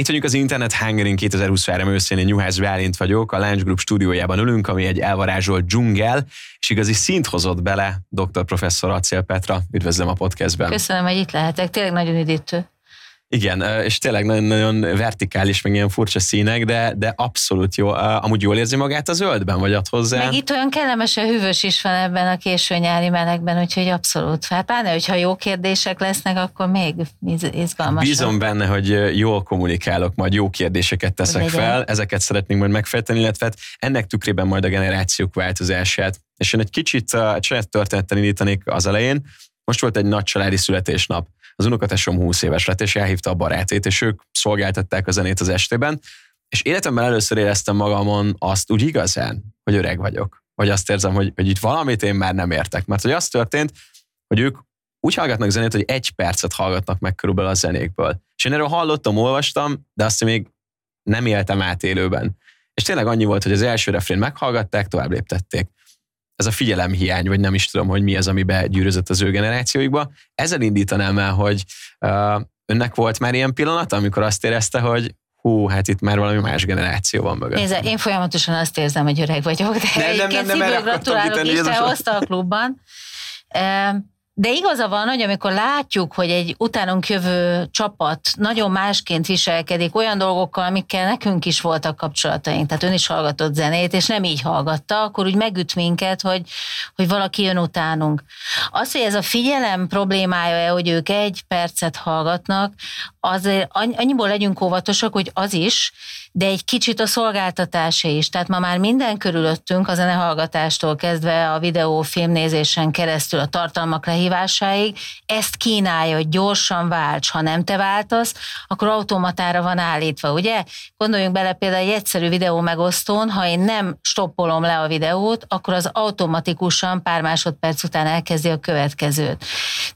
Itt vagyunk az Internet Hungering 2023 őszén, én Juhász Bálint vagyok, a Lunch Group stúdiójában ülünk, ami egy elvarázsolt dzsungel, és igazi szint hozott bele dr. professzor Acél Petra. Üdvözlöm a podcastben. Köszönöm, hogy itt lehetek, tényleg nagyon üdítő. Igen, és tényleg nagyon-nagyon vertikális, meg ilyen furcsa színek, de, de abszolút jó. Amúgy jól érzi magát a zöldben, vagy ad hozzá? Meg itt olyan kellemesen hűvös is van ebben a késő nyári melegben, úgyhogy abszolút. Hát pláne, hogyha jó kérdések lesznek, akkor még izgalmas. Bízom benne, hogy jól kommunikálok, majd jó kérdéseket teszek fel, ezeket szeretnénk majd megfejteni, illetve hát ennek tükrében majd a generációk változását. És én egy kicsit a saját történettel indítanék az elején. Most volt egy nagy családi születésnap az unokatesom 20 éves lett, és elhívta a barátét, és ők szolgáltatták a zenét az estében, és életemben először éreztem magamon azt úgy igazán, hogy öreg vagyok. Vagy azt érzem, hogy, hogy itt valamit én már nem értek. Mert hogy az történt, hogy ők úgy hallgatnak zenét, hogy egy percet hallgatnak meg körülbelül a zenékből. És én erről hallottam, olvastam, de azt még nem éltem át élőben. És tényleg annyi volt, hogy az első refrén meghallgatták, tovább léptették ez a figyelemhiány, vagy nem is tudom, hogy mi az, ami begyűrözött az ő generációikba. Ezzel indítanám el, hogy uh, önnek volt már ilyen pillanat, amikor azt érezte, hogy hú, hát itt már valami más generáció van mögött. Nézze, én folyamatosan azt érzem, hogy öreg vagyok, de nem, nem, nem, nem, nem, gratulálok Isten hozta a klubban. De igaza van, hogy amikor látjuk, hogy egy utánunk jövő csapat nagyon másként viselkedik olyan dolgokkal, amikkel nekünk is voltak kapcsolataink, tehát ön is hallgatott zenét, és nem így hallgatta, akkor úgy megüt minket, hogy, hogy valaki jön utánunk. Az, hogy ez a figyelem problémája, hogy ők egy percet hallgatnak, azért annyiból legyünk óvatosak, hogy az is, de egy kicsit a szolgáltatásé is. Tehát ma már minden körülöttünk, a zenehallgatástól kezdve a videó, filmnézésen keresztül a tartalmak lehívásáig, ezt kínálja, hogy gyorsan válts. Ha nem te váltasz, akkor automatára van állítva, ugye? Gondoljunk bele például egy egyszerű videó megosztón, ha én nem stoppolom le a videót, akkor az automatikusan pár másodperc után elkezdi a következőt.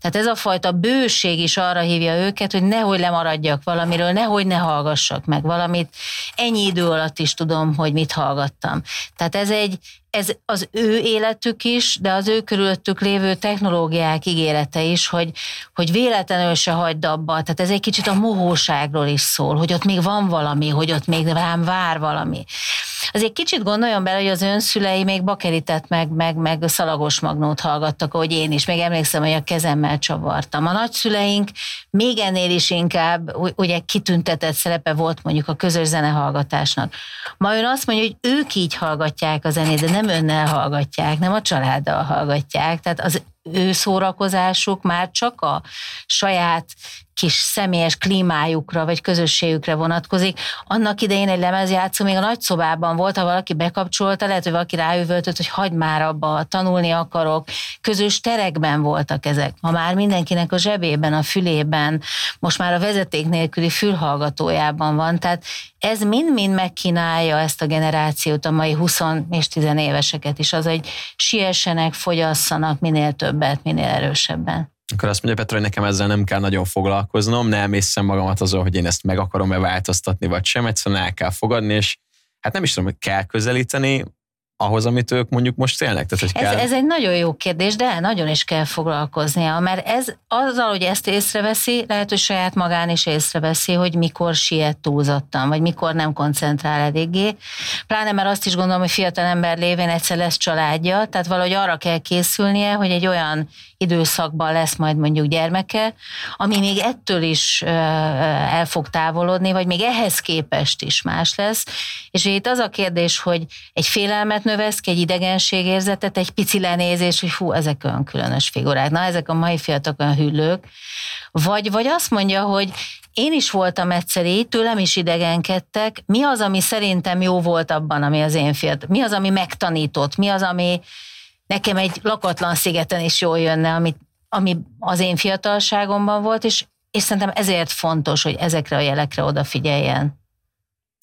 Tehát ez a fajta bőség is arra hívja őket, hogy nehogy lemaradjak valamiről, nehogy ne hallgassak meg valamit, ennyi idő alatt is tudom, hogy mit hallgattam. Tehát ez egy, ez az ő életük is, de az ő körülöttük lévő technológiák ígérete is, hogy, hogy véletlenül se hagyd abba. Tehát ez egy kicsit a mohóságról is szól, hogy ott még van valami, hogy ott még rám vár valami. Azért kicsit gondoljon bele, hogy az önszülei még bakeritet meg, meg, meg szalagos magnót hallgattak, ahogy én is. Még emlékszem, hogy a kezemmel csavartam. A nagyszüleink még ennél is inkább ugye kitüntetett szerepe volt mondjuk a közös zenehallgatásnak. Ma ön azt mondja, hogy ők így hallgatják a zenét, de nem önnel hallgatják, nem a családdal hallgatják. Tehát az ő szórakozásuk már csak a saját kis személyes klímájukra vagy közösségükre vonatkozik. Annak idején egy lemezjátszó még a nagyszobában volt, ha valaki bekapcsolta, lehet, hogy valaki ráüvöltött, hogy hagyd már abba, tanulni akarok. Közös terekben voltak ezek. Ma már mindenkinek a zsebében, a fülében, most már a vezeték nélküli fülhallgatójában van. Tehát ez mind-mind megkínálja ezt a generációt, a mai 20 és 10 éveseket is, az, hogy siessenek, fogyasszanak minél többet, minél erősebben akkor azt mondja Petra, hogy nekem ezzel nem kell nagyon foglalkoznom, nem észem magamat azon, hogy én ezt meg akarom-e változtatni, vagy sem, egyszerűen el kell fogadni, és hát nem is tudom, hogy kell közelíteni, ahhoz, amit ők mondjuk most félnek? Tehát, hogy kell... ez, ez egy nagyon jó kérdés, de nagyon is kell foglalkoznia, mert ez azzal, hogy ezt észreveszi, lehet, hogy saját magán is észreveszi, hogy mikor siet túlzottan, vagy mikor nem koncentrál eléggé. Pláne, mert azt is gondolom, hogy fiatal ember lévén egyszer lesz családja, tehát valahogy arra kell készülnie, hogy egy olyan időszakban lesz majd mondjuk gyermeke, ami még ettől is el fog távolodni, vagy még ehhez képest is más lesz. És itt az a kérdés, hogy egy félelmet növesz ki, egy idegenségérzetet, egy pici lenézés, hogy hú, ezek olyan különös figurák, na ezek a mai fiatalok olyan hüllők, vagy, vagy azt mondja, hogy én is voltam egyszer így, tőlem is idegenkedtek. Mi az, ami szerintem jó volt abban, ami az én fiatal? Mi az, ami megtanított? Mi az, ami nekem egy lakatlan szigeten is jól jönne, ami, ami az én fiatalságomban volt, és, és szerintem ezért fontos, hogy ezekre a jelekre odafigyeljen.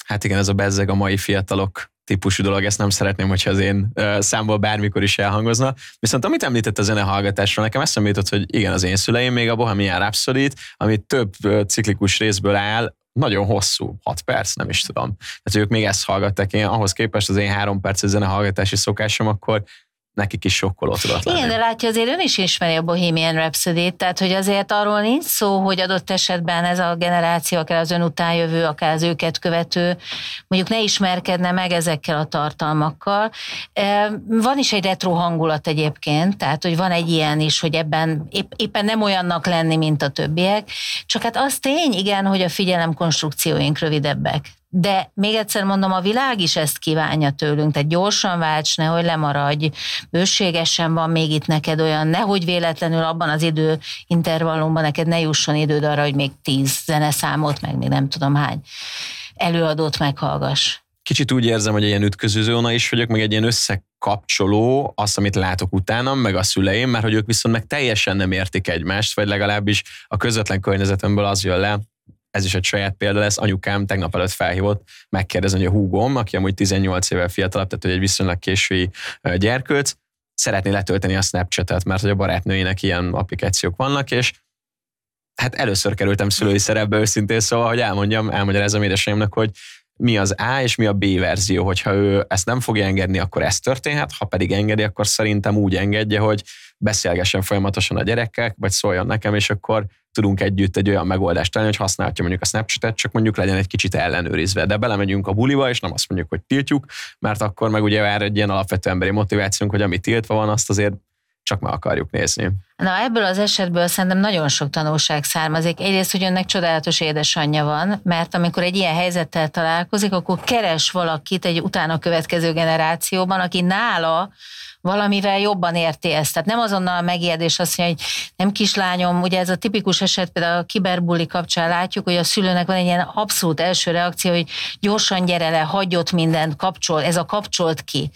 Hát igen, ez a bezzeg a mai fiatalok típusú dolog, ezt nem szeretném, hogyha az én számból bármikor is elhangozna. Viszont amit említett a zenehallgatásról, nekem eszembe jutott, hogy igen, az én szüleim még a Bohemian rhapsody ami több ciklikus részből áll, nagyon hosszú, 6 perc, nem is tudom. Tehát ők még ezt hallgatták. Én ahhoz képest az én három perces zenehallgatási szokásom, akkor nekik is sokkoló tudott lenni. Igen, de látja, azért ön is ismeri a Bohemian rhapsody tehát hogy azért arról nincs szó, hogy adott esetben ez a generáció, akár az ön után jövő, akár az őket követő, mondjuk ne ismerkedne meg ezekkel a tartalmakkal. Van is egy retro hangulat egyébként, tehát hogy van egy ilyen is, hogy ebben épp, éppen nem olyannak lenni, mint a többiek, csak hát az tény, igen, hogy a figyelem konstrukcióink rövidebbek. De még egyszer mondom, a világ is ezt kívánja tőlünk, tehát gyorsan válts, nehogy lemaradj, bőségesen van még itt neked olyan, nehogy véletlenül abban az idő intervallumban neked ne jusson időd arra, hogy még tíz zeneszámot, meg még nem tudom hány előadót meghallgass. Kicsit úgy érzem, hogy egy ilyen ütközőzóna is vagyok, meg egy ilyen összekapcsoló, azt, amit látok utána, meg a szüleim, mert hogy ők viszont meg teljesen nem értik egymást, vagy legalábbis a közvetlen környezetemből az jön le, ez is egy saját példa lesz, anyukám tegnap előtt felhívott megkérdezni, hogy a húgom, aki amúgy 18 évvel fiatalabb, tehát hogy egy viszonylag késői gyerkőc, szeretné letölteni a Snapchat-et, mert hogy a barátnőinek ilyen applikációk vannak, és hát először kerültem szülői szerepbe őszintén, szóval, hogy elmondjam, elmagyarázom édesanyámnak, hogy mi az A és mi a B verzió, hogyha ő ezt nem fogja engedni, akkor ez történhet, ha pedig engedi, akkor szerintem úgy engedje, hogy beszélgessen folyamatosan a gyerekek, vagy szóljon nekem, és akkor tudunk együtt egy olyan megoldást találni, hogy használhatja mondjuk a Snapchat-et, csak mondjuk legyen egy kicsit ellenőrizve. De belemegyünk a buliba, és nem azt mondjuk, hogy tiltjuk, mert akkor meg ugye vár egy ilyen alapvető emberi motivációnk, hogy ami tiltva van, azt azért csak meg akarjuk nézni. Na ebből az esetből szerintem nagyon sok tanulság származik. Egyrészt, hogy önnek csodálatos édesanyja van, mert amikor egy ilyen helyzettel találkozik, akkor keres valakit egy utána következő generációban, aki nála valamivel jobban érti ezt. Tehát nem azonnal a megijedés azt mondja, hogy nem kislányom, ugye ez a tipikus eset például a kiberbuli kapcsán látjuk, hogy a szülőnek van egy ilyen abszolút első reakció, hogy gyorsan gyere le, hagyott mindent, kapcsol, ez a kapcsolt ki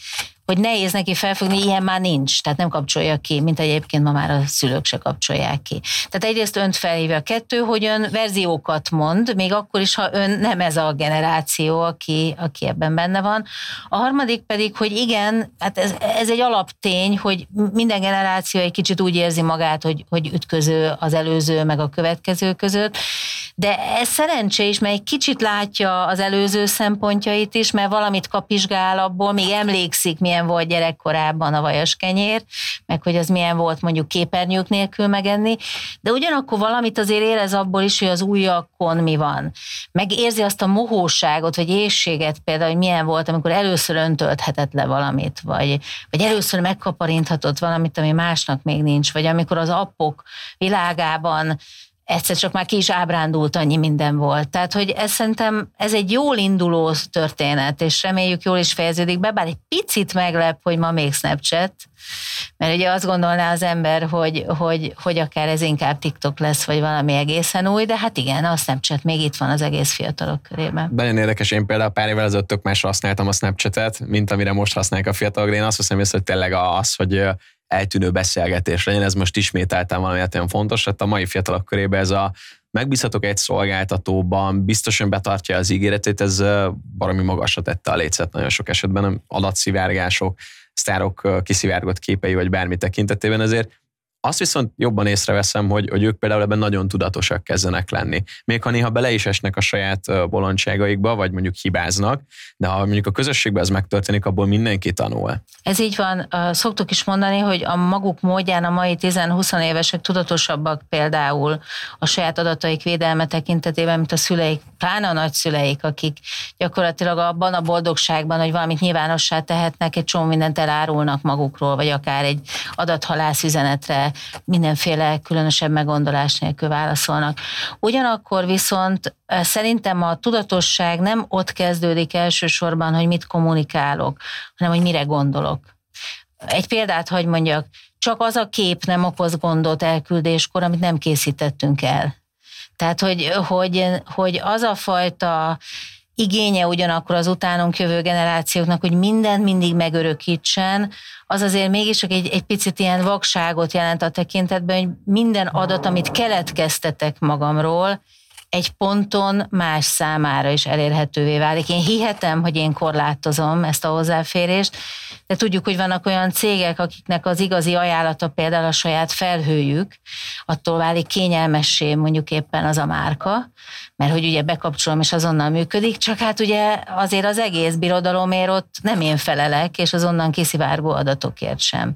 hogy nehéz neki felfogni, ilyen már nincs, tehát nem kapcsolja ki, mint egyébként ma már a szülők se kapcsolják ki. Tehát egyrészt önt felhívja kettő, hogy ön verziókat mond, még akkor is, ha ön nem ez a generáció, aki, aki ebben benne van. A harmadik pedig, hogy igen, hát ez, ez egy alaptény, hogy minden generáció egy kicsit úgy érzi magát, hogy, hogy ütköző az előző meg a következő között, de ez szerencsé is, mert egy kicsit látja az előző szempontjait is, mert valamit kapizsgál abból, még emlékszik, milyen volt gyerekkorában a vajas kenyér, meg hogy az milyen volt mondjuk képernyők nélkül megenni, de ugyanakkor valamit azért érez abból is, hogy az újakon mi van. Meg érzi azt a mohóságot, vagy éjséget például, hogy milyen volt, amikor először öntölthetett le valamit, vagy, vagy először megkaparinthatott valamit, ami másnak még nincs, vagy amikor az appok világában egyszer csak már ki is ábrándult, annyi minden volt. Tehát, hogy ez szerintem ez egy jól induló történet, és reméljük jól is fejeződik be, bár egy picit meglep, hogy ma még Snapchat, mert ugye azt gondolná az ember, hogy, hogy, hogy akár ez inkább TikTok lesz, vagy valami egészen új, de hát igen, a Snapchat még itt van az egész fiatalok körében. Nagyon érdekes, én például pár évvel ezelőtt tök más használtam a Snapchatet, mint amire most használják a fiatalok, de én azt hiszem, hogy tényleg az, hogy eltűnő beszélgetés legyen. Ez most ismételten valami olyan fontos, hát a mai fiatalok körében ez a megbízhatok egy szolgáltatóban, biztosan betartja az ígéretét, ez valami magasra tette a lécet nagyon sok esetben, adatszivárgások, sztárok kiszivárgott képei, vagy bármi tekintetében, ezért azt viszont jobban észreveszem, hogy, hogy ők például ebben nagyon tudatosak kezdenek lenni. Még ha néha bele is esnek a saját bolondságaikba, vagy mondjuk hibáznak, de ha mondjuk a közösségben ez megtörténik, abból mindenki tanul. Ez így van. Szoktuk is mondani, hogy a maguk módján a mai 10-20 évesek tudatosabbak például a saját adataik védelme tekintetében, mint a szüleik, pláne a nagyszüleik, akik gyakorlatilag abban a boldogságban, hogy valamit nyilvánossá tehetnek, egy csomó mindent elárulnak magukról, vagy akár egy adathalász üzenetre mindenféle különösebb meggondolás nélkül válaszolnak. Ugyanakkor viszont eh, szerintem a tudatosság nem ott kezdődik elsősorban, hogy mit kommunikálok, hanem hogy mire gondolok. Egy példát hogy mondjak, csak az a kép nem okoz gondot elküldéskor, amit nem készítettünk el. Tehát, hogy, hogy, hogy az a fajta igénye ugyanakkor az utánunk jövő generációknak, hogy mindent mindig megörökítsen, az azért mégis csak egy, egy picit ilyen vakságot jelent a tekintetben, hogy minden adat, amit keletkeztetek magamról, egy ponton más számára is elérhetővé válik. Én hihetem, hogy én korlátozom ezt a hozzáférést, de tudjuk, hogy vannak olyan cégek, akiknek az igazi ajánlata például a saját felhőjük, attól válik kényelmessé mondjuk éppen az a márka, mert hogy ugye bekapcsolom és azonnal működik, csak hát ugye azért az egész birodalomért ott nem én felelek, és azonnan kiszivárgó adatokért sem.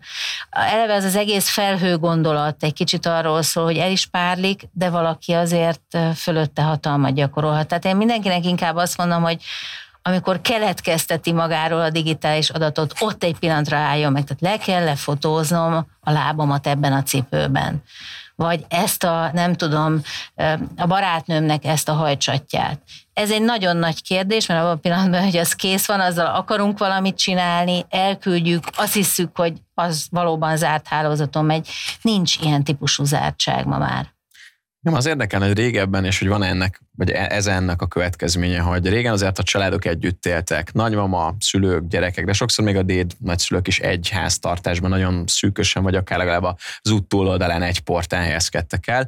Eleve ez az egész felhő gondolat egy kicsit arról szól, hogy el is párlik, de valaki azért fölötte hatalmat gyakorolhat. Tehát én mindenkinek inkább azt mondom, hogy amikor keletkezteti magáról a digitális adatot, ott egy pillanatra álljon meg, tehát le kell lefotóznom a lábamat ebben a cipőben vagy ezt a, nem tudom, a barátnőmnek ezt a hajcsatját. Ez egy nagyon nagy kérdés, mert abban a pillanatban, hogy az kész van, azzal akarunk valamit csinálni, elküldjük, azt hiszük, hogy az valóban zárt hálózaton megy. Nincs ilyen típusú zártság ma már. Nem, az érdekel, hogy régebben, és hogy van ennek, vagy e- ez ennek a következménye, hogy régen azért a családok együtt éltek, nagymama, szülők, gyerekek, de sokszor még a déd nagyszülők is egy háztartásban nagyon szűkösen, vagy akár legalább az út túloldalán egy portán helyezkedtek el.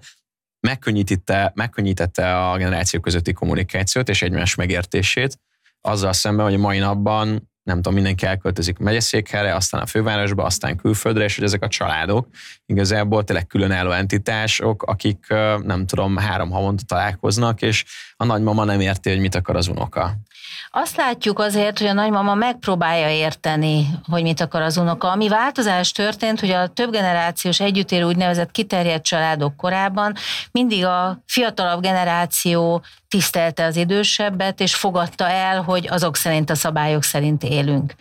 Megkönnyítette, megkönnyítette a generáció közötti kommunikációt és egymás megértését, azzal szemben, hogy a mai napban nem tudom, mindenki elköltözik megyeszékhelyre, aztán a fővárosba, aztán külföldre, és hogy ezek a családok igazából tényleg különálló entitások, akik nem tudom, három havonta találkoznak, és a nagymama nem érti, hogy mit akar az unoka. Azt látjuk azért, hogy a nagymama megpróbálja érteni, hogy mit akar az unoka. Ami változás történt, hogy a több generációs együttérő úgynevezett kiterjedt családok korában mindig a fiatalabb generáció tisztelte az idősebbet, és fogadta el, hogy azok szerint a szabályok szerint élünk.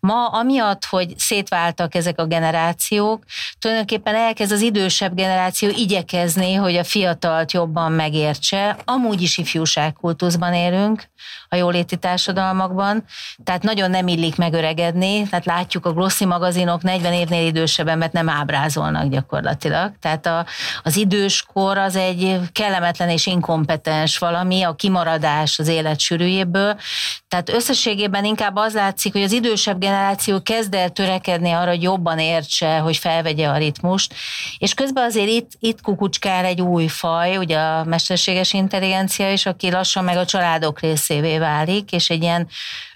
Ma amiatt, hogy szétváltak ezek a generációk, tulajdonképpen elkezd az idősebb generáció igyekezni, hogy a fiatalt jobban megértse. Amúgy is ifjúságkultuszban élünk, a jóléti társadalmakban, tehát nagyon nem illik megöregedni, tehát látjuk a glossy magazinok 40 évnél idősebb embert nem ábrázolnak gyakorlatilag, tehát a, az időskor az egy kellemetlen és inkompetens valami, a kimaradás az élet sűrűjéből, tehát összességében inkább az látszik, hogy az idősebb generáció kezd el törekedni arra, hogy jobban értse, hogy felvegye a ritmust, és közben azért itt, itt kukucskál egy új faj, ugye a mesterséges intelligencia is, aki lassan meg a családok részévé válik, és egy ilyen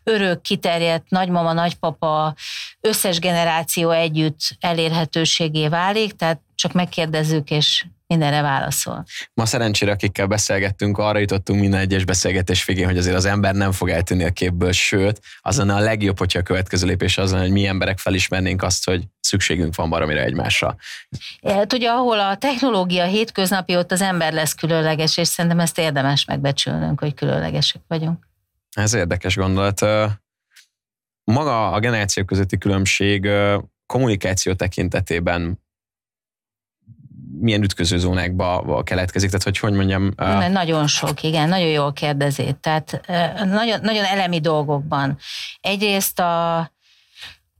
örök, kiterjedt nagymama, nagypapa, összes generáció együtt elérhetőségé válik, tehát csak megkérdezzük, és mindenre válaszol. Ma szerencsére, akikkel beszélgettünk, arra jutottunk minden egyes beszélgetés végén, hogy azért az ember nem fog eltűnni a képből, sőt, az lenne a legjobb, hogyha a következő lépés az lenne, hogy mi emberek felismernénk azt, hogy szükségünk van valamire egymásra. Hát ugye, ahol a technológia hétköznapi, ott az ember lesz különleges, és szerintem ezt érdemes megbecsülnünk, hogy különlegesek vagyunk. Ez érdekes gondolat. Maga a generációk közötti különbség kommunikáció tekintetében milyen ütköző zónákba keletkezik, tehát hogy hogy mondjam... Uh... Nagyon sok, igen, nagyon jól kérdezi. Tehát nagyon, nagyon elemi dolgokban. Egyrészt a,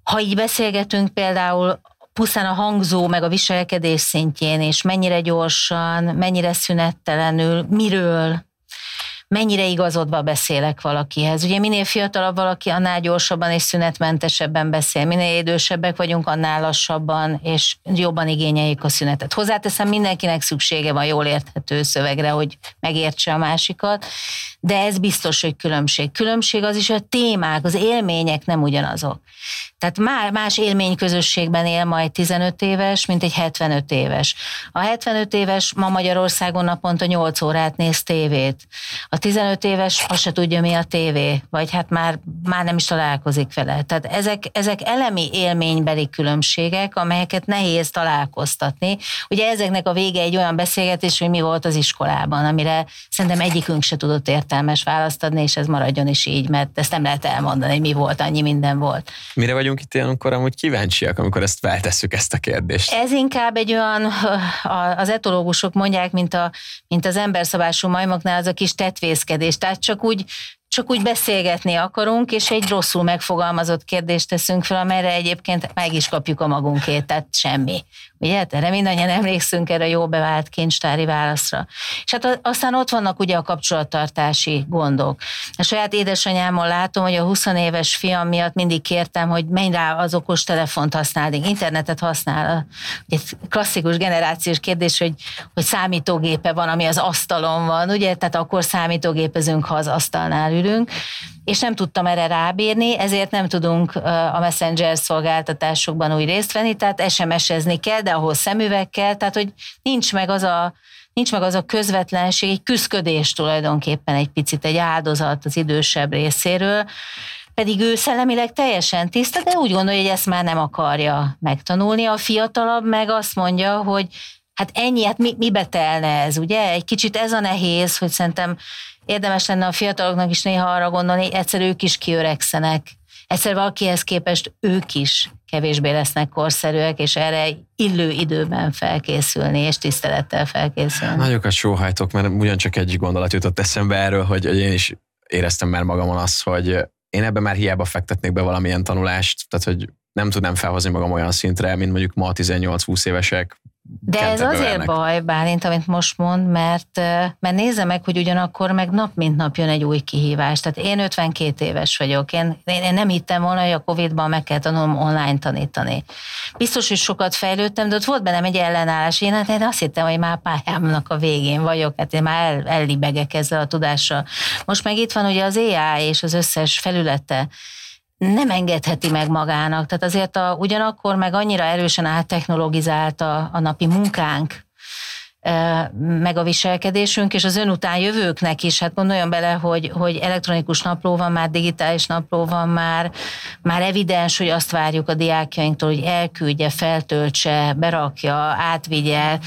ha így beszélgetünk például pusztán a hangzó, meg a viselkedés szintjén, és mennyire gyorsan, mennyire szünettelenül, miről, mennyire igazodva beszélek valakihez. Ugye minél fiatalabb valaki, annál gyorsabban és szünetmentesebben beszél. Minél idősebbek vagyunk, annál lassabban és jobban igényeljük a szünetet. Hozzáteszem, mindenkinek szüksége van jól érthető szövegre, hogy megértse a másikat, de ez biztos, hogy különbség. Különbség az is, hogy a témák, az élmények nem ugyanazok. Tehát már más élményközösségben él majd 15 éves, mint egy 75 éves. A 75 éves ma Magyarországon naponta 8 órát néz tévét. A 15 éves azt se tudja, mi a tévé, vagy hát már, már nem is találkozik vele. Tehát ezek, ezek elemi élménybeli különbségek, amelyeket nehéz találkoztatni. Ugye ezeknek a vége egy olyan beszélgetés, hogy mi volt az iskolában, amire szerintem egyikünk se tudott értelmes választ adni, és ez maradjon is így, mert ezt nem lehet elmondani, hogy mi volt, annyi minden volt. Mire vagyunk itt ilyenkor amúgy kíváncsiak, amikor ezt feltesszük ezt a kérdést? Ez inkább egy olyan, az etológusok mondják, mint, a, mint az emberszabású majmoknál az a kis tetvészkedés. Tehát csak úgy csak úgy beszélgetni akarunk, és egy rosszul megfogalmazott kérdést teszünk fel, amelyre egyébként meg is kapjuk a magunkét, tehát semmi. Ugye? Erre mindannyian emlékszünk erre a jó bevált kincstári válaszra. És hát aztán ott vannak ugye a kapcsolattartási gondok. A saját édesanyámon látom, hogy a 20 éves fiam miatt mindig kértem, hogy menj rá az okos telefont használni, internetet használ. Ugye klasszikus generációs kérdés, hogy, hogy számítógépe van, ami az asztalon van, ugye? Tehát akkor számítógépezünk, ha az asztalnál ülünk és nem tudtam erre rábírni, ezért nem tudunk a Messenger szolgáltatásokban úgy részt venni, tehát SMS-ezni kell, de ahhoz szemüveg kell, tehát hogy nincs meg az a nincs meg az a közvetlenség, egy küszködés tulajdonképpen egy picit, egy áldozat az idősebb részéről, pedig ő szellemileg teljesen tiszta, de úgy gondolja, hogy ezt már nem akarja megtanulni. A fiatalabb meg azt mondja, hogy hát ennyi, hát mi, mibe telne ez, ugye? Egy kicsit ez a nehéz, hogy szerintem érdemes lenne a fiataloknak is néha arra gondolni, egyszer ők is kiöregszenek. Egyszer valakihez képest ők is kevésbé lesznek korszerűek, és erre illő időben felkészülni, és tisztelettel felkészülni. Nagyokat sóhajtok, mert ugyancsak egy gondolat jutott eszembe erről, hogy, én is éreztem már magamon azt, hogy én ebben már hiába fektetnék be valamilyen tanulást, tehát hogy nem tudnám felhozni magam olyan szintre, mint mondjuk ma 18-20 évesek de ez azért vernek. baj, Bálint, amit most mond, mert, mert nézze meg, hogy ugyanakkor meg nap mint nap jön egy új kihívás. Tehát én 52 éves vagyok, én, én nem hittem volna, hogy a Covid-ban meg kell tanulnom online tanítani. Biztos, hogy sokat fejlődtem, de ott volt bennem egy ellenállás. Én, hát én azt hittem, hogy már pályámnak a végén vagyok, hát én már el, ellibegek ezzel a tudással. Most meg itt van ugye az AI és az összes felülete, nem engedheti meg magának. Tehát azért a, ugyanakkor meg annyira erősen áttechnologizált a, a napi munkánk, meg a viselkedésünk, és az ön után jövőknek is, hát gondoljon bele, hogy, hogy elektronikus napló van már, digitális napló van már, már evidens, hogy azt várjuk a diákjainktól, hogy elküldje, feltöltse, berakja, átvigye,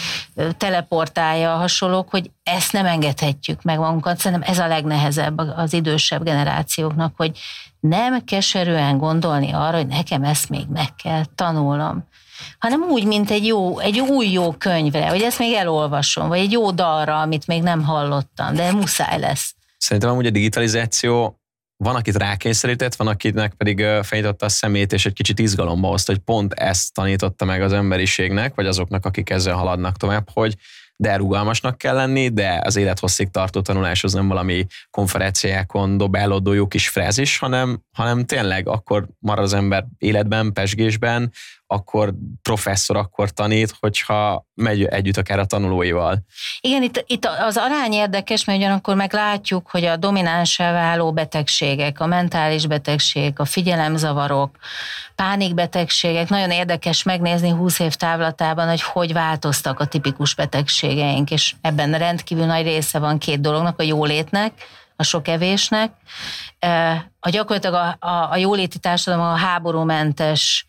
teleportálja, hasonlók, hogy ezt nem engedhetjük meg magunkat. Szerintem ez a legnehezebb az idősebb generációknak, hogy nem keserűen gondolni arra, hogy nekem ezt még meg kell tanulnom hanem úgy, mint egy, jó, egy új jó könyvre, hogy ezt még elolvasom, vagy egy jó dalra, amit még nem hallottam, de muszáj lesz. Szerintem amúgy a digitalizáció van, akit rákényszerített, van, akinek pedig fejtotta a szemét, és egy kicsit izgalomba hozta, hogy pont ezt tanította meg az emberiségnek, vagy azoknak, akik ezzel haladnak tovább, hogy de rugalmasnak kell lenni, de az élethosszig tartó tanulás az nem valami konferenciákon dobálódó jó kis frázis, hanem, hanem tényleg akkor marad az ember életben, pesgésben, akkor professzor akkor tanít, hogyha megy együtt akár a tanulóival. Igen, itt, itt az arány érdekes, mert ugyanakkor meglátjuk, hogy a dominánsá váló betegségek, a mentális betegség, a figyelemzavarok, pánikbetegségek, nagyon érdekes megnézni 20 év távlatában, hogy hogy változtak a tipikus betegségeink, és ebben rendkívül nagy része van két dolognak, a jólétnek, a sok evésnek. A gyakorlatilag a, a, a jóléti társadalom a háborúmentes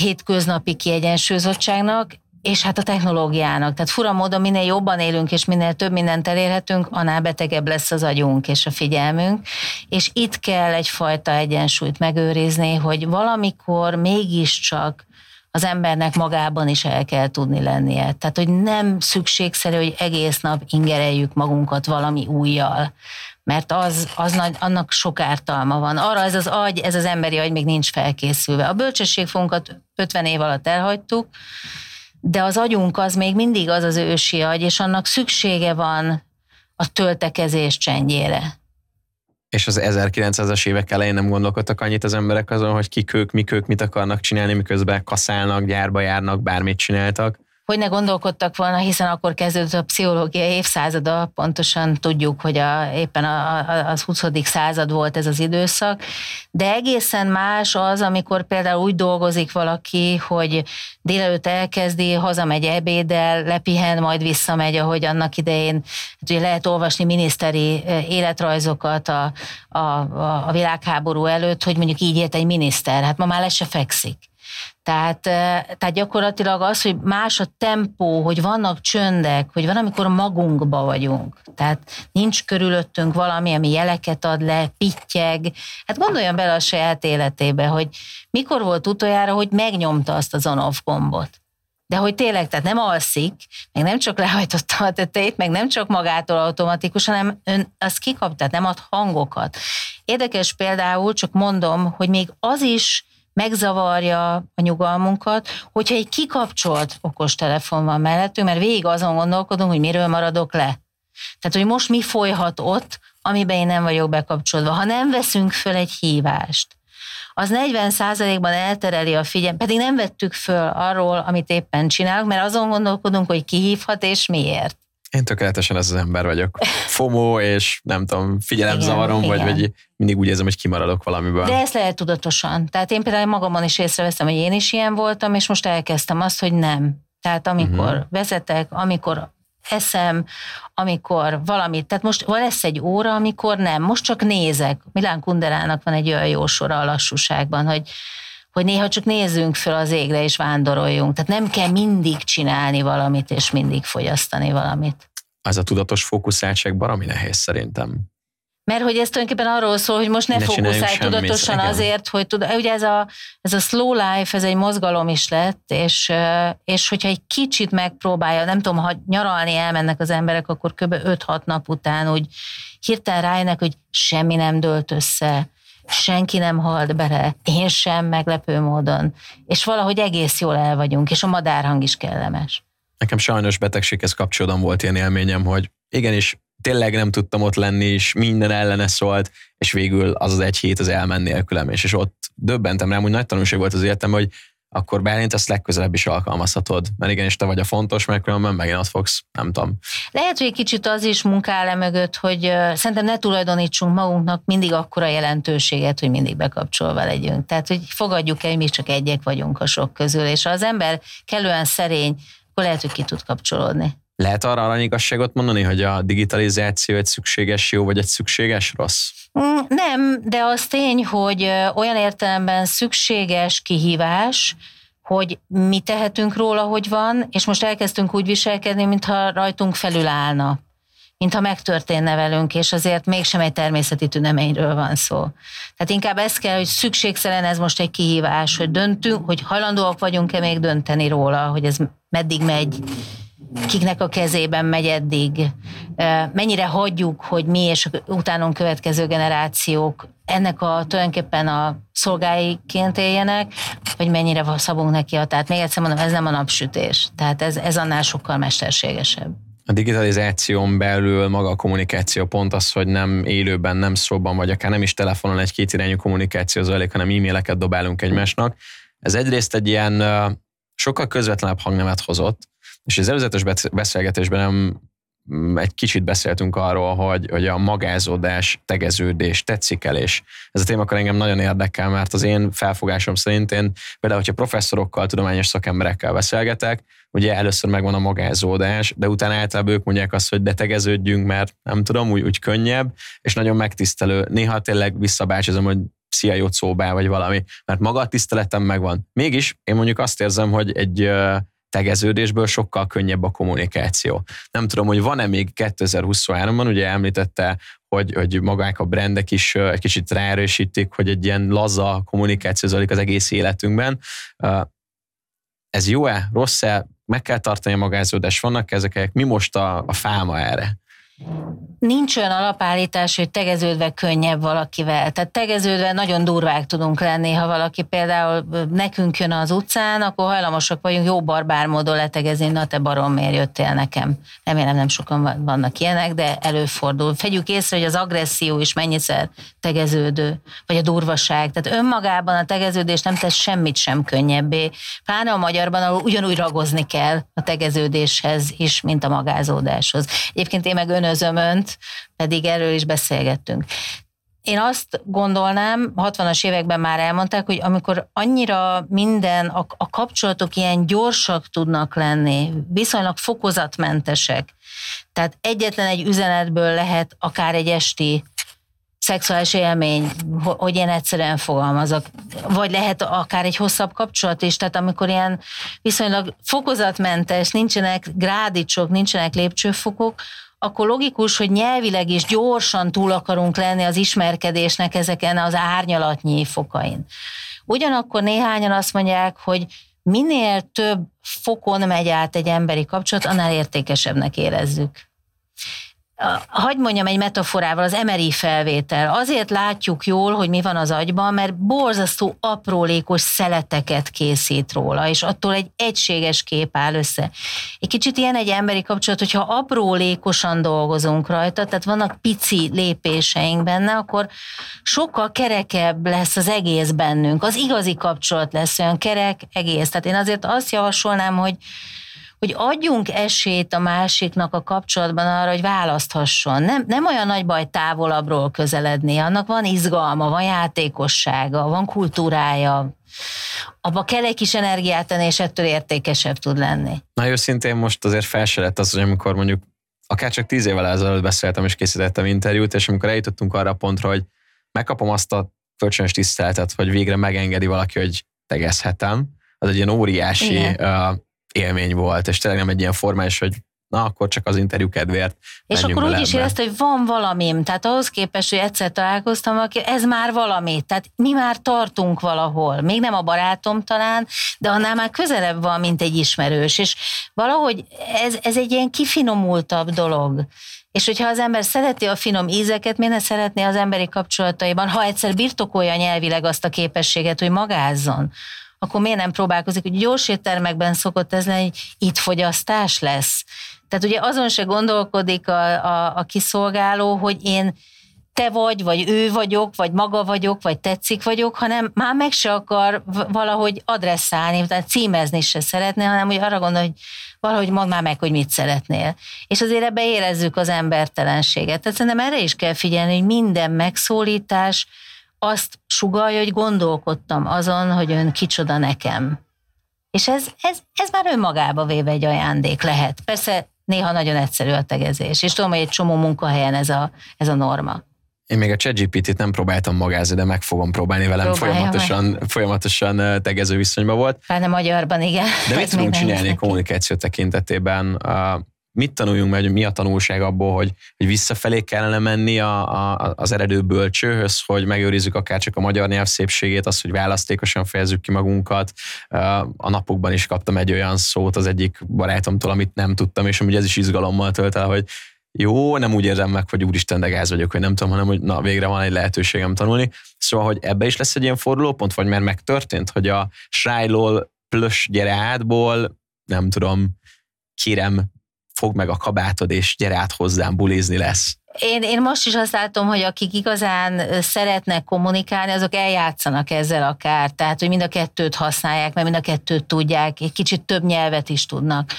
hétköznapi kiegyensúlyozottságnak, és hát a technológiának. Tehát fura módon minél jobban élünk, és minél több mindent elérhetünk, annál betegebb lesz az agyunk és a figyelmünk. És itt kell egyfajta egyensúlyt megőrizni, hogy valamikor mégiscsak az embernek magában is el kell tudni lennie. Tehát, hogy nem szükségszerű, hogy egész nap ingereljük magunkat valami újjal, mert az, az nagy, annak sok ártalma van. Arra ez az agy, ez az emberi agy még nincs felkészülve. A bölcsességfonkat 50 év alatt elhagytuk, de az agyunk az még mindig az az ősi agy, és annak szüksége van a töltekezés csendjére. És az 1900-as évek elején nem gondolkodtak annyit az emberek azon, hogy kik ők, mik ők, mit akarnak csinálni, miközben kaszálnak, gyárba járnak, bármit csináltak? Hogy ne gondolkodtak volna, hiszen akkor kezdődött a pszichológia évszázada, pontosan tudjuk, hogy a, éppen a, a, az 20. század volt ez az időszak, de egészen más az, amikor például úgy dolgozik valaki, hogy délelőtt elkezdi, hazamegy ebédel, lepihen, majd visszamegy, ahogy annak idején hát ugye lehet olvasni miniszteri életrajzokat a, a, a világháború előtt, hogy mondjuk így élt egy miniszter, hát ma már le se fekszik. Tehát, tehát gyakorlatilag az, hogy más a tempó, hogy vannak csöndek, hogy van, amikor magunkba vagyunk. Tehát nincs körülöttünk valami, ami jeleket ad le, pittyeg. Hát gondoljon bele a saját életébe, hogy mikor volt utoljára, hogy megnyomta azt az on-off gombot. De hogy tényleg, tehát nem alszik, meg nem csak lehajtotta a tetejét, meg nem csak magától automatikus, hanem ön az kikap, tehát nem ad hangokat. Érdekes például, csak mondom, hogy még az is megzavarja a nyugalmunkat, hogyha egy kikapcsolt okostelefon van mellettünk, mert végig azon gondolkodunk, hogy miről maradok le. Tehát, hogy most mi folyhat ott, amiben én nem vagyok bekapcsolva. Ha nem veszünk föl egy hívást, az 40%-ban eltereli a figyelmet, pedig nem vettük föl arról, amit éppen csinálunk, mert azon gondolkodunk, hogy ki hívhat és miért. Én tökéletesen ez az ember vagyok. FOMO és nem tudom, figyelemzavarom, vagy, vagy mindig úgy érzem, hogy kimaradok valamiből. De ezt lehet tudatosan. Tehát én például magamon is észreveszem, hogy én is ilyen voltam, és most elkezdtem azt, hogy nem. Tehát amikor uh-huh. vezetek, amikor eszem, amikor valamit, tehát most van lesz egy óra, amikor nem, most csak nézek. Milán Kunderának van egy olyan jó sora a lassúságban, hogy hogy néha csak nézzünk föl az égre és vándoroljunk. Tehát nem kell mindig csinálni valamit, és mindig fogyasztani valamit. Ez a tudatos fókuszáltság barami nehéz szerintem. Mert hogy ez tulajdonképpen arról szól, hogy most ne, ne fókuszálj tudatosan igen. azért, hogy tud, ugye ez a, ez a slow life, ez egy mozgalom is lett, és, és hogyha egy kicsit megpróbálja, nem tudom, ha nyaralni elmennek az emberek, akkor kb. 5-6 nap után úgy hirtelen rájönnek, hogy semmi nem dőlt össze, senki nem halt bele, én sem meglepő módon, és valahogy egész jól el vagyunk, és a madárhang is kellemes. Nekem sajnos betegséghez kapcsolódom volt ilyen élményem, hogy igenis tényleg nem tudtam ott lenni, és minden ellene szólt, és végül az az egy hét az elmenni nélkülem, és, és ott döbbentem rám, hogy nagy tanulság volt az életem, hogy akkor Bálint ezt legközelebb is alkalmazhatod, mert igenis te vagy a fontos, mert különben megint azt fogsz, nem tudom. Lehet, hogy egy kicsit az is munkál le mögött, hogy szerintem ne tulajdonítsunk magunknak mindig akkora jelentőséget, hogy mindig bekapcsolva legyünk. Tehát, hogy fogadjuk el, hogy mi csak egyek vagyunk a sok közül, és ha az ember kellően szerény, akkor lehet, hogy ki tud kapcsolódni. Lehet arra aranyigazságot mondani, hogy a digitalizáció egy szükséges jó, vagy egy szükséges rossz? Mm, nem, de az tény, hogy olyan értelemben szükséges kihívás, hogy mi tehetünk róla, hogy van, és most elkezdtünk úgy viselkedni, mintha rajtunk felül állna mintha megtörténne velünk, és azért mégsem egy természeti tüneményről van szó. Tehát inkább ez kell, hogy szükségszerűen ez most egy kihívás, hogy döntünk, hogy hajlandóak vagyunk-e még dönteni róla, hogy ez meddig megy, kiknek a kezében megy eddig, mennyire hagyjuk, hogy mi és utánunk következő generációk ennek a tulajdonképpen a szolgáiként éljenek, vagy mennyire szabunk neki a, tehát még egyszer mondom, ez nem a napsütés, tehát ez, ez annál sokkal mesterségesebb. A digitalizáción belül maga a kommunikáció pont az, hogy nem élőben, nem szóban, vagy akár nem is telefonon egy kétirányú kommunikáció zajlik, hanem e-maileket dobálunk egymásnak. Ez egyrészt egy ilyen sokkal közvetlenebb hangnemet hozott, és az előzetes beszélgetésben mm, egy kicsit beszéltünk arról, hogy, hogy a magázódás, tegeződés, tetszikelés. Ez a téma akkor engem nagyon érdekel, mert az én felfogásom szerint én például, hogyha professzorokkal, tudományos szakemberekkel beszélgetek, ugye először megvan a magázódás, de utána általában ők mondják azt, hogy de tegeződjünk, mert nem tudom, úgy, úgy könnyebb, és nagyon megtisztelő. Néha tényleg visszabácsozom, hogy szia, jó szóbá, vagy valami, mert maga a tiszteletem megvan. Mégis én mondjuk azt érzem, hogy egy tegeződésből sokkal könnyebb a kommunikáció. Nem tudom, hogy van-e még 2023-ban, ugye említette, hogy, hogy magák a brendek is egy kicsit ráerősítik, hogy egy ilyen laza kommunikáció zajlik az egész életünkben. Ez jó-e, rossz-e, meg kell tartani a magázódást, vannak ezek, mi most a, a fáma erre? Nincs olyan alapállítás, hogy tegeződve könnyebb valakivel. Tehát tegeződve nagyon durvák tudunk lenni, ha valaki például nekünk jön az utcán, akkor hajlamosak vagyunk jó barbár módon letegezni, na te barom, miért jöttél nekem. Remélem nem sokan vannak ilyenek, de előfordul. Fegyük észre, hogy az agresszió is mennyiszer tegeződő, vagy a durvaság. Tehát önmagában a tegeződés nem tesz semmit sem könnyebbé. Pláne a magyarban, ahol ugyanúgy ragozni kell a tegeződéshez is, mint a magázódáshoz. Egyébként én meg önözöm önt, pedig erről is beszélgettünk. Én azt gondolnám, 60-as években már elmondták, hogy amikor annyira minden, a, a kapcsolatok ilyen gyorsak tudnak lenni, viszonylag fokozatmentesek, tehát egyetlen egy üzenetből lehet akár egy esti szexuális élmény, hogy én egyszerűen fogalmazok. Vagy lehet akár egy hosszabb kapcsolat is, tehát amikor ilyen viszonylag fokozatmentes, nincsenek grádicsok, nincsenek lépcsőfokok, akkor logikus, hogy nyelvileg is gyorsan túl akarunk lenni az ismerkedésnek ezeken az árnyalatnyi fokain. Ugyanakkor néhányan azt mondják, hogy minél több fokon megy át egy emberi kapcsolat, annál értékesebbnek érezzük hagy mondjam egy metaforával, az MRI felvétel. Azért látjuk jól, hogy mi van az agyban, mert borzasztó aprólékos szeleteket készít róla, és attól egy egységes kép áll össze. Egy kicsit ilyen egy emberi kapcsolat, hogyha aprólékosan dolgozunk rajta, tehát vannak pici lépéseink benne, akkor sokkal kerekebb lesz az egész bennünk. Az igazi kapcsolat lesz olyan kerek egész. Tehát én azért azt javasolnám, hogy hogy adjunk esélyt a másiknak a kapcsolatban arra, hogy választhasson. Nem, nem olyan nagy baj távolabbról közeledni, annak van izgalma, van játékossága, van kultúrája, abba kell egy kis energiát tenni, és ettől értékesebb tud lenni. Na őszintén most azért fel se lett az, hogy amikor mondjuk akár csak tíz évvel ezelőtt beszéltem és készítettem interjút, és amikor eljutottunk arra a pontra, hogy megkapom azt a kölcsönös tiszteletet, hogy végre megengedi valaki, hogy tegezhetem, az egy ilyen óriási uh, élmény volt, és tényleg nem egy ilyen formális, hogy na akkor csak az interjú kedvéért. És akkor úgy is érezte, hogy van valamim, tehát ahhoz képest, hogy egyszer találkoztam, aki ez már valami, tehát mi már tartunk valahol, még nem a barátom talán, de annál már közelebb van, mint egy ismerős, és valahogy ez, ez egy ilyen kifinomultabb dolog. És hogyha az ember szereti a finom ízeket, miért ne szeretné az emberi kapcsolataiban, ha egyszer birtokolja nyelvileg azt a képességet, hogy magázzon, akkor miért nem próbálkozik, hogy gyors éttermekben szokott ez lenni, hogy itt fogyasztás lesz. Tehát ugye azon se gondolkodik a, a, a kiszolgáló, hogy én te vagy, vagy ő vagyok, vagy maga vagyok, vagy tetszik vagyok, hanem már meg se akar valahogy adresszálni, tehát címezni se szeretne, hanem hogy arra gondol, hogy valahogy mondd már meg, hogy mit szeretnél. És azért ebbe érezzük az embertelenséget. Tehát szerintem erre is kell figyelni, hogy minden megszólítás azt sugalja, hogy gondolkodtam azon, hogy ön kicsoda nekem. És ez, ez, ez már önmagába véve egy ajándék lehet. Persze néha nagyon egyszerű a tegezés, és tudom, hogy egy csomó munkahelyen ez a, ez a norma. Én még a ChatGPT-t nem próbáltam magázni, de meg fogom próbálni velem, folyamatosan, meg. folyamatosan tegező viszonyban volt. Pláne magyarban, igen. De mit tudunk csinálni kommunikáció tekintetében? Mit tanuljunk meg, mi a tanulság abból, hogy, hogy visszafelé kellene menni a, a, az eredő bölcsőhöz, hogy megőrizzük akár csak a magyar nyelv szépségét, az, hogy választékosan fejezzük ki magunkat. A napokban is kaptam egy olyan szót az egyik barátomtól, amit nem tudtam, és amúgy ez is izgalommal tölt el, hogy jó, nem úgy érzem meg, hogy úristen, de gáz vagyok, hogy nem tudom, hanem hogy na, végre van egy lehetőségem tanulni. Szóval, hogy ebbe is lesz egy ilyen fordulópont, vagy mert megtörtént, hogy a srájlól plös gyere átból, nem tudom, kérem, fog meg a kabátod, és gyere át hozzám, bulizni lesz. Én, én most is azt látom, hogy akik igazán szeretnek kommunikálni, azok eljátszanak ezzel akár, tehát hogy mind a kettőt használják, mert mind a kettőt tudják, egy kicsit több nyelvet is tudnak.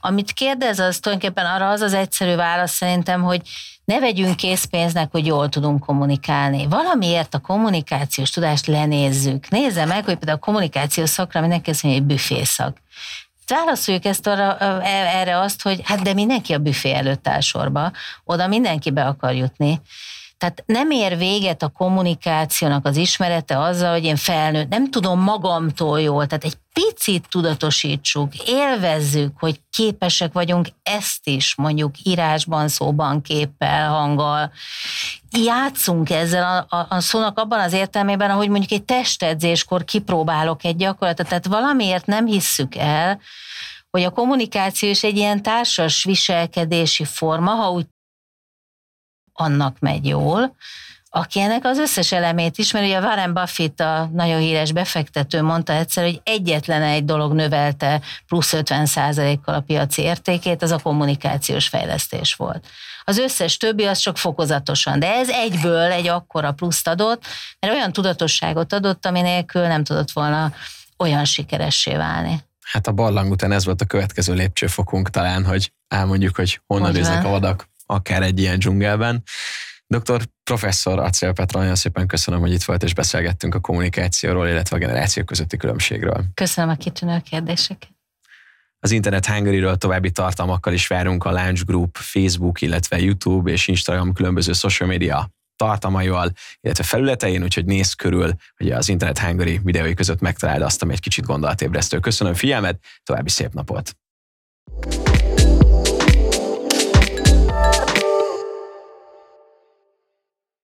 Amit kérdez, az tulajdonképpen arra az az egyszerű válasz szerintem, hogy ne vegyünk készpénznek, hogy jól tudunk kommunikálni. Valamiért a kommunikációs tudást lenézzük. Nézze meg, hogy például a kommunikációs szakra mindenki azt mondja, hogy büfészak válaszoljuk ezt arra, e, erre azt, hogy hát de mindenki a büfé előtt áll sorba, oda mindenki be akar jutni. Tehát nem ér véget a kommunikációnak az ismerete azzal, hogy én felnőtt, nem tudom magamtól jól, tehát egy picit tudatosítsuk, élvezzük, hogy képesek vagyunk ezt is mondjuk írásban, szóban, képpel, hanggal. Játszunk ezzel a, a, a szónak abban az értelmében, ahogy mondjuk egy testedzéskor kipróbálok egy gyakorlatot, tehát valamiért nem hisszük el, hogy a kommunikáció is egy ilyen társas viselkedési forma, ha úgy annak megy jól, aki ennek az összes elemét ismeri. Ugye Warren Buffett, a nagyon híres befektető mondta egyszer, hogy egyetlen egy dolog növelte plusz 50 kal a piaci értékét, az a kommunikációs fejlesztés volt. Az összes többi az csak fokozatosan, de ez egyből egy akkora pluszt adott, mert olyan tudatosságot adott, ami nélkül nem tudott volna olyan sikeressé válni. Hát a barlang után ez volt a következő lépcsőfokunk talán, hogy elmondjuk, hogy honnan néznek a vadak akár egy ilyen dzsungelben. Dr. Professzor Acél Petra, nagyon szépen köszönöm, hogy itt volt, és beszélgettünk a kommunikációról, illetve a generációk közötti különbségről. Köszönöm a kitűnő kérdéseket. Az Internet hungary további tartalmakkal is várunk a Launch Group Facebook, illetve YouTube és Instagram különböző social media tartalmaival, illetve felületein, úgyhogy nézz körül, hogy az Internet Hungary videói között megtaláld azt, ami egy kicsit gondolatébresztő. Köszönöm figyelmet, további szép napot!